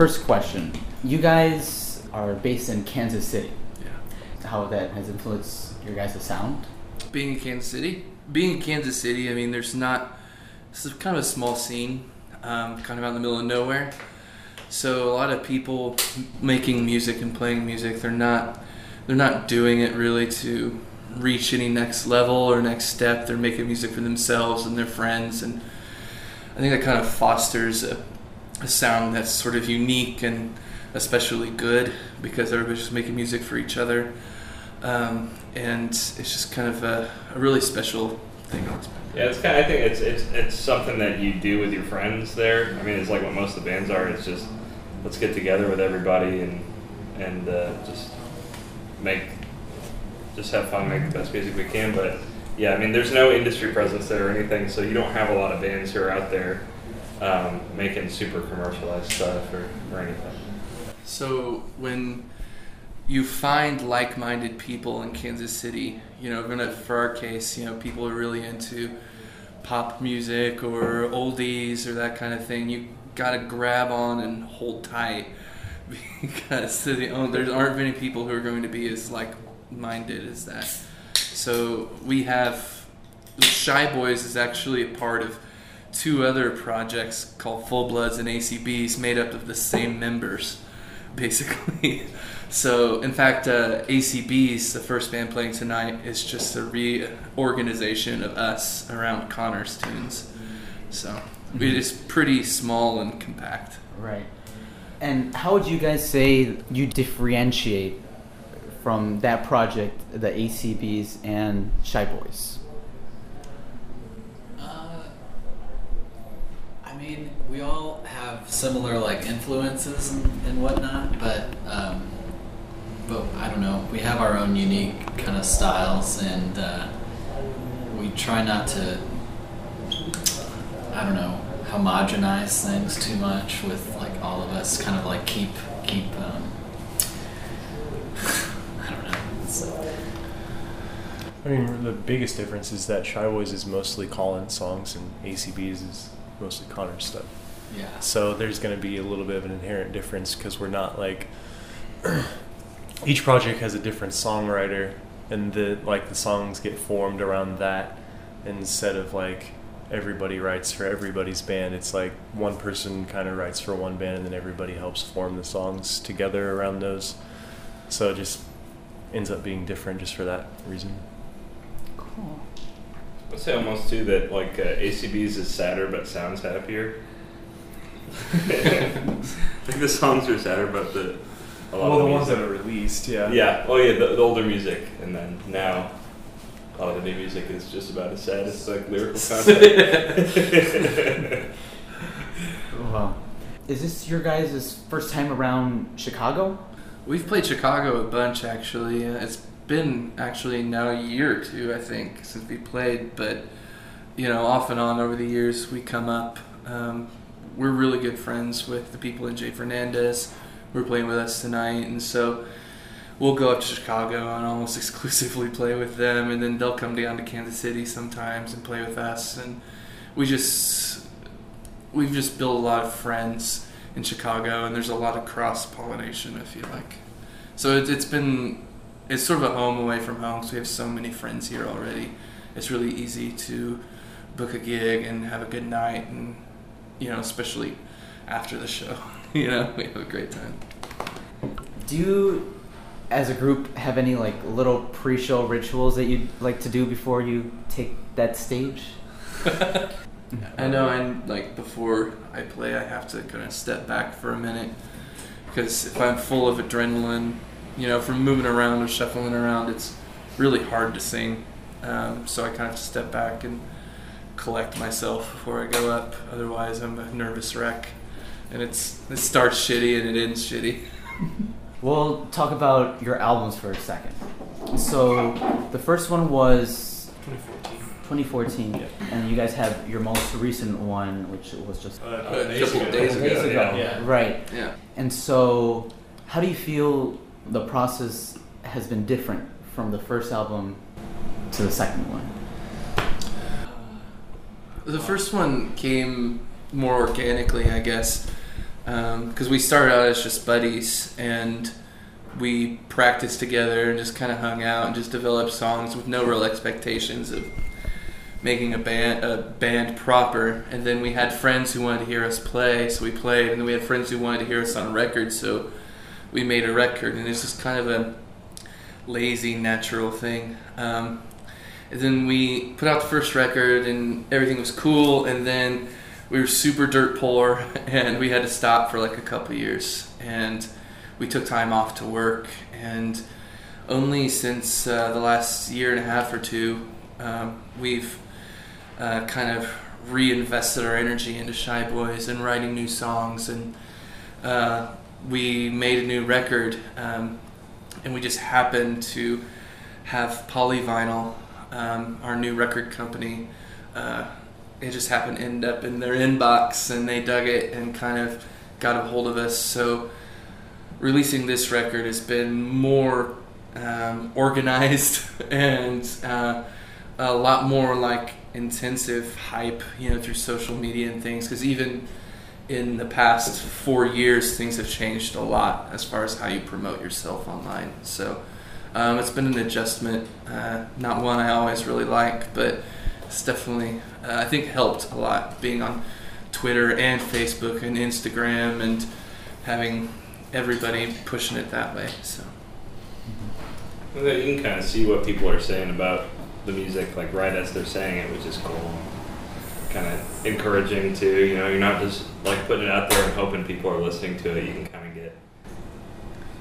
First question: You guys are based in Kansas City. Yeah. How that has influenced your guys' sound? Being in Kansas City, being in Kansas City, I mean, there's not. It's kind of a small scene, um, kind of out in the middle of nowhere. So a lot of people making music and playing music, they're not they're not doing it really to reach any next level or next step. They're making music for themselves and their friends, and I think that kind of fosters a, a sound that's sort of unique and especially good because everybody's just making music for each other, um, and it's just kind of a, a really special thing. Yeah, it's kind. Of, I think it's it's it's something that you do with your friends. There, I mean, it's like what most of the bands are. It's just let's get together with everybody and and uh, just make just have fun, make the best music we can. But yeah, I mean, there's no industry presence there or anything, so you don't have a lot of bands who are out there um, making super commercialized stuff or, or anything. So when you find like-minded people in Kansas City, you know, gonna, for our case, you know, people are really into pop music or oldies or that kind of thing. You got to grab on and hold tight because there aren't many people who are going to be as like-minded as that. So we have Shy Boys is actually a part of two other projects called Full Bloods and ACBs, made up of the same members, basically. So, in fact, uh, ACBs, the first band playing tonight, is just a reorganization of us around Connor's tunes. So, it is pretty small and compact. Right. And how would you guys say you differentiate from that project, the ACBs and Shy Boys? Uh, I mean, we all have similar like influences and, and whatnot, but um, but I don't know. We have our own unique kind of styles, and uh, we try not to. I don't know homogenize things too much with like all of us kind of like keep keep um, I don't know. So, I mean, the biggest difference is that Shy Boys is mostly Colin's songs and ACBs is mostly Connor's stuff. yeah. So there's going to be a little bit of an inherent difference because we're not like each project has a different songwriter, and the like the songs get formed around that instead of like everybody writes for everybody's band. It's like one person kind of writes for one band, and then everybody helps form the songs together around those. So it just ends up being different just for that reason. Cool. I'd say almost too that like uh, ACBs is sadder but sounds happier. like the songs are sadder, but the a lot well, of the ones music- that are released, yeah. Yeah. Oh yeah, the, the older music, and then now a lot of the new music is just about as sad as like lyrical content. Wow. Is this your guys' first time around Chicago? We've played Chicago a bunch actually. Uh, It's been actually now a year or two, I think, since we played. But you know, off and on over the years, we come up. Um, we're really good friends with the people in J Fernandez. We're playing with us tonight, and so we'll go up to Chicago and almost exclusively play with them, and then they'll come down to Kansas City sometimes and play with us. And we just we've just built a lot of friends in Chicago, and there's a lot of cross pollination. I feel like, so it, it's been it's sort of a home away from home. So we have so many friends here already. It's really easy to book a gig and have a good night, and you know, especially after the show, you know, we have a great time. Do you, as a group, have any like little pre-show rituals that you'd like to do before you take that stage? I know. I like before I play, I have to kind of step back for a minute because if I'm full of adrenaline, you know, from moving around or shuffling around, it's really hard to sing. Um, so I kind of have to step back and collect myself before I go up. Otherwise, I'm a nervous wreck, and it's it starts shitty and it ends shitty. We'll talk about your albums for a second. So the first one was 2014, Yeah. and you guys have your most recent one, which was just Uh, a couple of days ago. days ago, Yeah. right? Yeah. And so, how do you feel the process has been different from the first album to the second one? The first one came more organically, I guess. Um, because we started out as just buddies and we practiced together and just kind of hung out and just developed songs with no real expectations of making a band a band proper and then we had friends who wanted to hear us play so we played and then we had friends who wanted to hear us on record so we made a record and it's just kind of a lazy natural thing. Um, and then we put out the first record and everything was cool and then we were super dirt poor and we had to stop for like a couple years. And we took time off to work and only since uh, the last year and a half or two um, we've uh, kind of reinvested our energy into Shy Boys and writing new songs and uh, we made a new record um, and we just happened to have Polyvinyl, um, our new record company, uh, it just happened to end up in their inbox and they dug it and kind of got a hold of us. So releasing this record has been more um, organized and uh, a lot more like intensive hype, you know, through social media and things. Because even in the past four years, things have changed a lot as far as how you promote yourself online. So um, it's been an adjustment, uh, not one I always really like, but it's definitely, uh, I think, helped a lot being on Twitter and Facebook and Instagram and having everybody pushing it that way. So. You can kind of see what people are saying about the music, like right as they're saying it, which is cool. Kind of encouraging too. You know, you're not just like putting it out there and hoping people are listening to it. You can kind of get,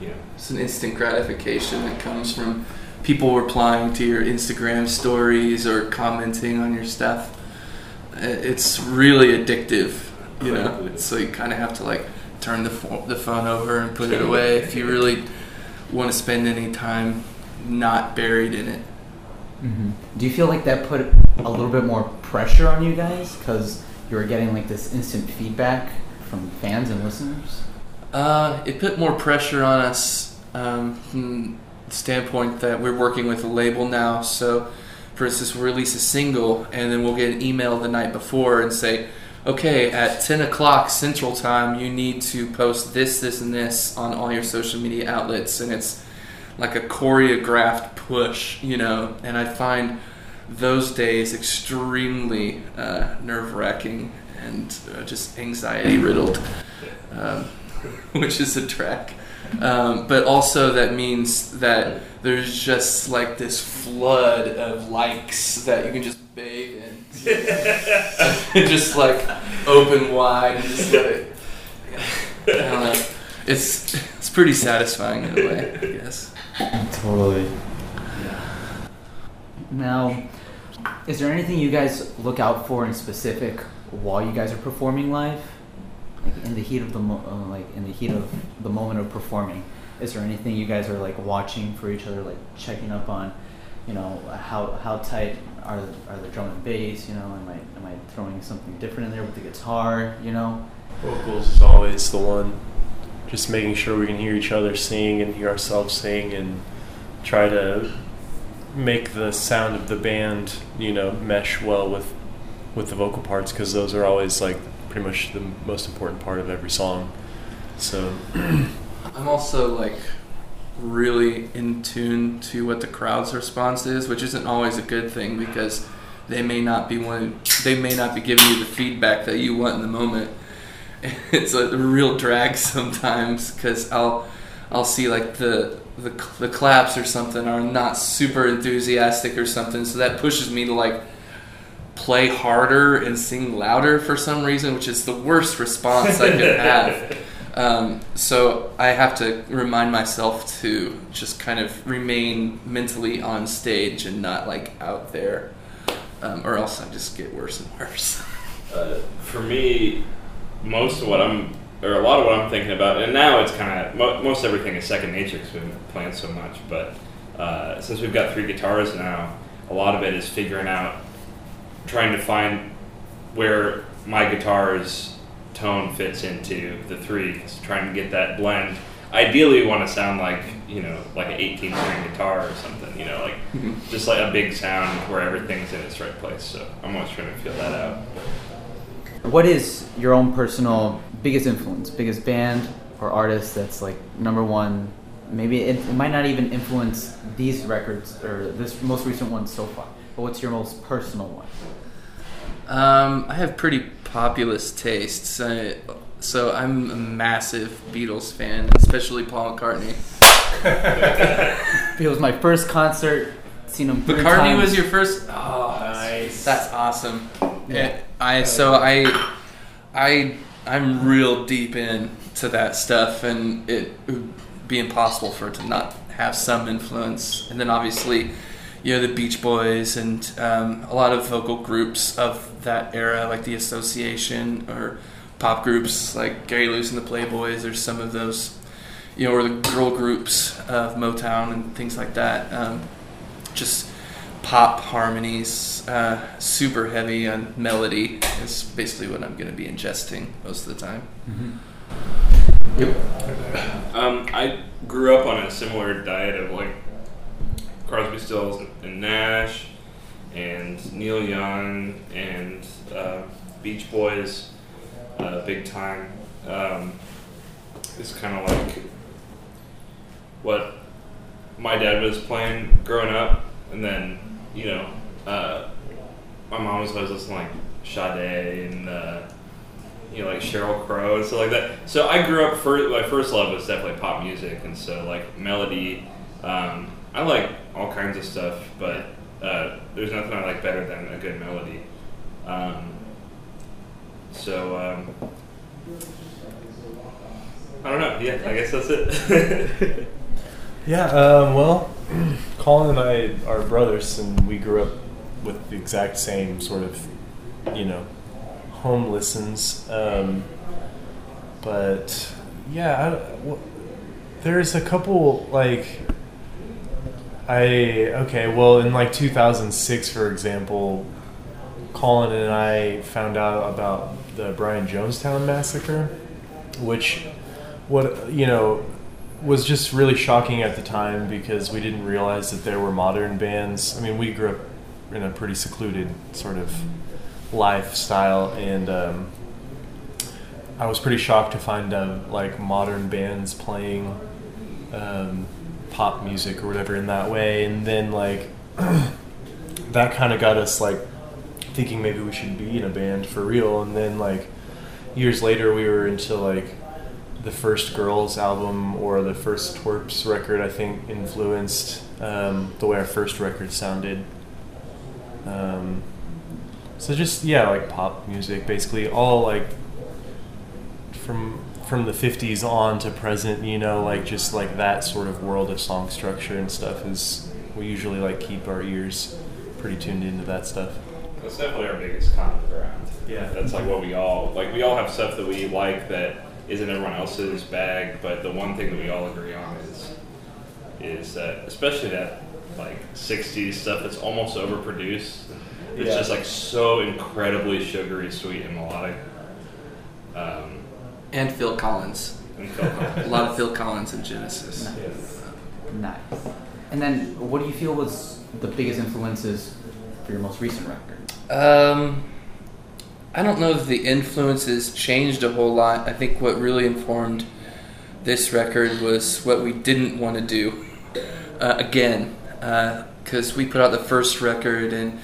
you know, It's an instant gratification that comes from people replying to your Instagram stories or commenting on your stuff. It's really addictive, you know. So you kind of have to like turn the pho- the phone over and put it away if you really want to spend any time not buried in it. hmm Do you feel like that put a little bit more pressure on you guys because you were getting like this instant feedback from fans and listeners? Uh, it put more pressure on us um, from the standpoint that we're working with a label now. So, for instance, we'll release a single and then we'll get an email the night before and say, okay, at 10 o'clock Central Time, you need to post this, this, and this on all your social media outlets. And it's like a choreographed push, you know. And I find those days extremely uh, nerve wracking and uh, just anxiety riddled. Um, which is a track. Um, but also that means that there's just like this flood of likes that you can just bathe in. just like open wide and just let it. I don't know. It's it's pretty satisfying in a way, I guess. Totally. Now, is there anything you guys look out for in specific while you guys are performing live? Like in the heat of the mo- uh, like in the heat of the moment of performing, is there anything you guys are like watching for each other, like checking up on, you know, how how tight are the, are the drum and bass? You know, am I am I throwing something different in there with the guitar? You know. Vocals is always the one. Just making sure we can hear each other sing and hear ourselves sing and try to make the sound of the band, you know, mesh well with with the vocal parts because those are always like pretty much the most important part of every song. So I'm also like really in tune to what the crowd's response is, which isn't always a good thing because they may not be one. They may not be giving you the feedback that you want in the moment. It's a real drag sometimes because I'll I'll see like the, the the claps or something are not super enthusiastic or something, so that pushes me to like play harder and sing louder for some reason, which is the worst response I could have. Um, so I have to remind myself to just kind of remain mentally on stage and not like out there, um, or else I just get worse and worse. uh, for me, most of what I'm, or a lot of what I'm thinking about, and now it's kind of mo- most everything is second nature because we've been playing so much. But uh, since we've got three guitars now, a lot of it is figuring out, trying to find where my guitar's tone fits into the three, so trying to get that blend. Ideally, we want to sound like you know, like an 18 string guitar or something. You know, like just like a big sound where everything's in its right place. So I'm always trying to feel that out. What is your own personal biggest influence, biggest band or artist that's like number one. Maybe it, it might not even influence these records or this most recent one so far. But what's your most personal one? Um, I have pretty populist tastes. I, so I'm a massive Beatles fan, especially Paul McCartney. It was my first concert. Seen him. McCartney times. was your first. Oh, Nice. That's awesome. Yeah. I so I I I'm real deep into that stuff, and it would be impossible for it to not have some influence. And then obviously, you know, the Beach Boys and um, a lot of vocal groups of that era, like the Association or pop groups like Gary Lewis and the Playboys, or some of those, you know, or the girl groups of Motown and things like that. Um, just pop harmonies, uh, super heavy on melody is basically what I'm going to be ingesting most of the time. Um, I grew up on a similar diet of like Crosby, Stills, and Nash, and Neil Young, and uh, Beach Boys, uh, big time. Um, it's kind of like what my dad was playing growing up, and then you know, uh, my mom was always listening like Sade and. Uh, you know, like Sheryl Crow and stuff like that. So I grew up. First, my first love was definitely pop music, and so like melody. Um, I like all kinds of stuff, but uh, there's nothing I like better than a good melody. Um, so um, I don't know. Yeah, I guess that's it. Yeah, um, well, Colin and I are brothers, and we grew up with the exact same sort of, you know, home listens. Um, but yeah, I, w- there's a couple like I okay. Well, in like 2006, for example, Colin and I found out about the Brian Jonestown massacre, which what you know was just really shocking at the time because we didn't realize that there were modern bands. I mean, we grew up in a pretty secluded sort of lifestyle, and um, I was pretty shocked to find out like modern bands playing um, pop music or whatever in that way, and then like that kind of got us like thinking maybe we should be in a band for real, and then like years later we were into like the first girls album or the first twerps record i think influenced um, the way our first record sounded um, so just yeah like pop music basically all like from from the 50s on to present you know like just like that sort of world of song structure and stuff is we usually like keep our ears pretty tuned into that stuff That's definitely our biggest common ground. Yeah. That's like what we all like. We all have stuff that we like that isn't everyone else's bag, but the one thing that we all agree on is is that, especially that like '60s stuff that's almost overproduced. It's Yeah. just like so incredibly sugary, sweet, and melodic. Um, And Phil Collins. and Phil Collins. A lot of Phil Collins in Genesis. Nice. Nice. And then, what do you feel was the biggest influences for your most recent record? Um, I don't know if the influences changed a whole lot. I think what really informed this record was what we didn't want to do uh, again, because we put out the first record and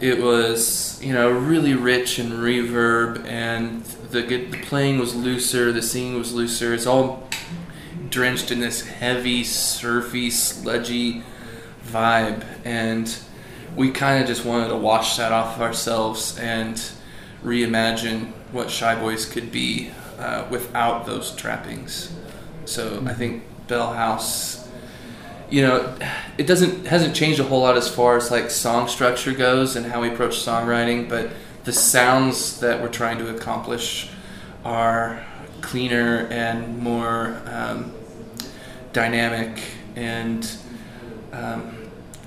it was you know really rich in reverb and the, the playing was looser, the singing was looser. It's all drenched in this heavy, surfy, sludgy vibe, and we kind of just wanted to wash that off of ourselves and reimagine what Shy Boys could be uh, without those trappings. So I think Bell House, you know, it doesn't hasn't changed a whole lot as far as like song structure goes and how we approach songwriting, but the sounds that we're trying to accomplish are cleaner and more um, dynamic and um,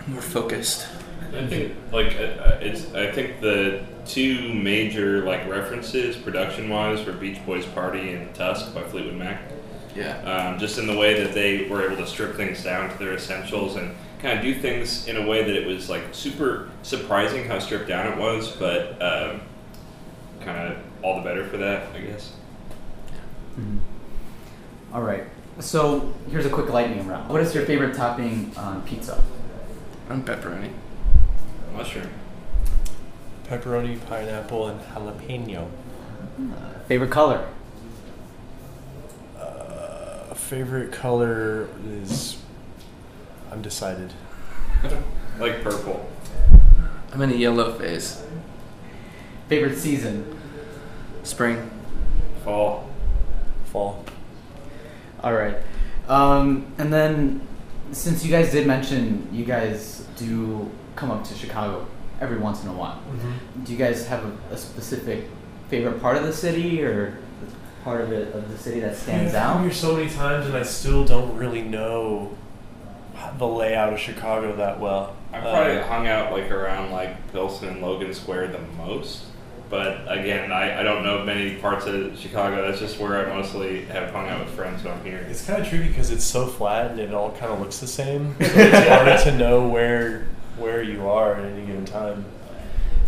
more focused. I think like it's. I think the two major like references production wise for Beach Boys Party and Tusk by Fleetwood Mac. Yeah. um, just in the way that they were able to strip things down to their essentials and kind of do things in a way that it was like super surprising how stripped down it was, but um, kind of all the better for that, I guess. Mhm. All right. So here's a quick lightning round. What is your favorite topping on pizza? I'm pepperoni. Mushroom. Pepperoni, pineapple, and jalapeno. Favorite color? Uh, favorite color is undecided. Like purple. I'm in a yellow phase. Favorite season? Spring. Fall. Fall. All right. Um, and then, since you guys did mention you guys do come up to Chicago every once in a while, do you guys have a, a specific favorite part of the city or part of it of the city that stands out? I've come out? here so many times, and I still don't really know the layout of Chicago that well. I probably Uh, hung out like around like Pilsen and Logan Square the most. But again, I, I don't know many parts of Chicago. That's just where I mostly have hung out with friends when I'm here. It's kind of tricky because it's so flat and it all kind of looks the same. So it's hard to know where where you are at any given time.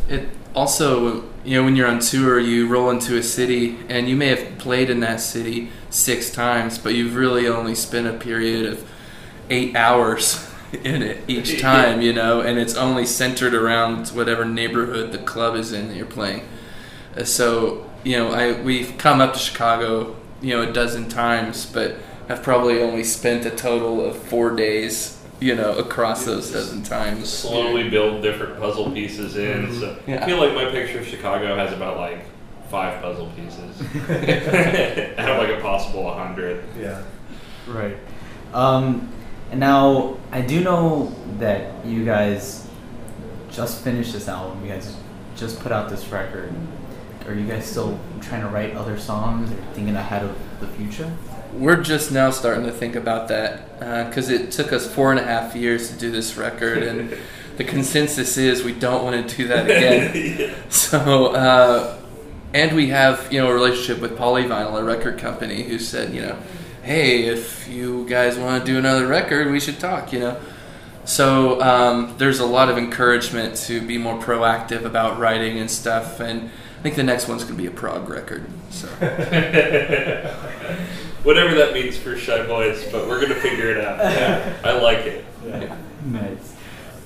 It also, you know, when you're on tour, you roll into a city and you may have played in that city six times, but you've really only spent a period of eight hours in it each time, you know, and it's only centered around whatever neighborhood the club is in that you're playing. Uh, So, you know, I we've come up to Chicago, you know, a dozen times, but I've probably only spent a total of four days, you know, across those dozen times. Slowly build different puzzle pieces in. So Yeah. I feel like my picture of Chicago has about like five puzzle pieces. out of like a possible hundred. Yeah. Right. Um, and now I do know that you guys just finished this album. You guys just put out this record. Are you guys still trying to write other songs or thinking ahead of the future? We're just now starting to think about that because it took us four and a half years to do this record, and the consensus is we don't want to do that again. So, uh, and we have you know a relationship with Polyvinyl, a record company, who said you know, hey, if you guys want to do another record, we should talk. You know, so um, there's a lot of encouragement to be more proactive about writing and stuff, and I think the next one's gonna be a prog record. So. Whatever that means for Shy Boys, but we're gonna figure it out. I like it. Nice.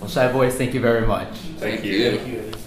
Well, Shy Boys, thank you very much. Thank Thank you. you. Thank you.